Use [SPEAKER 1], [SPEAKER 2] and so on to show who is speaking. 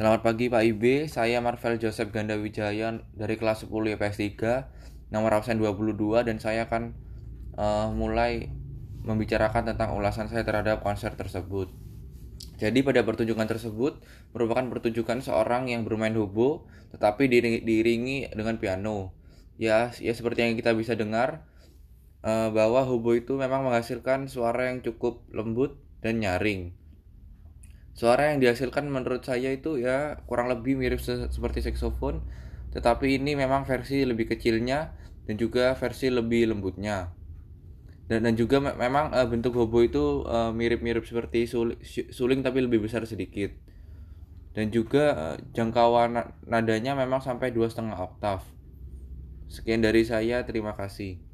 [SPEAKER 1] Selamat pagi Pak IB, saya Marvel Joseph Ganda Wijaya dari kelas 10 IPS 3, nomor absen 22 dan saya akan uh, mulai membicarakan tentang ulasan saya terhadap konser tersebut. Jadi pada pertunjukan tersebut merupakan pertunjukan seorang yang bermain hobo tetapi diiringi dengan piano. Ya, ya seperti yang kita bisa dengar uh, bahwa hobo itu memang menghasilkan suara yang cukup lembut dan nyaring suara yang dihasilkan menurut saya itu ya kurang lebih mirip se seperti saksofon tetapi ini memang versi lebih kecilnya dan juga versi lebih lembutnya. Dan dan juga me memang uh, bentuk hobo itu uh, mirip-mirip seperti suling, suling tapi lebih besar sedikit. Dan juga uh, jangkauan nadanya memang sampai dua setengah oktav. Sekian dari saya terima kasih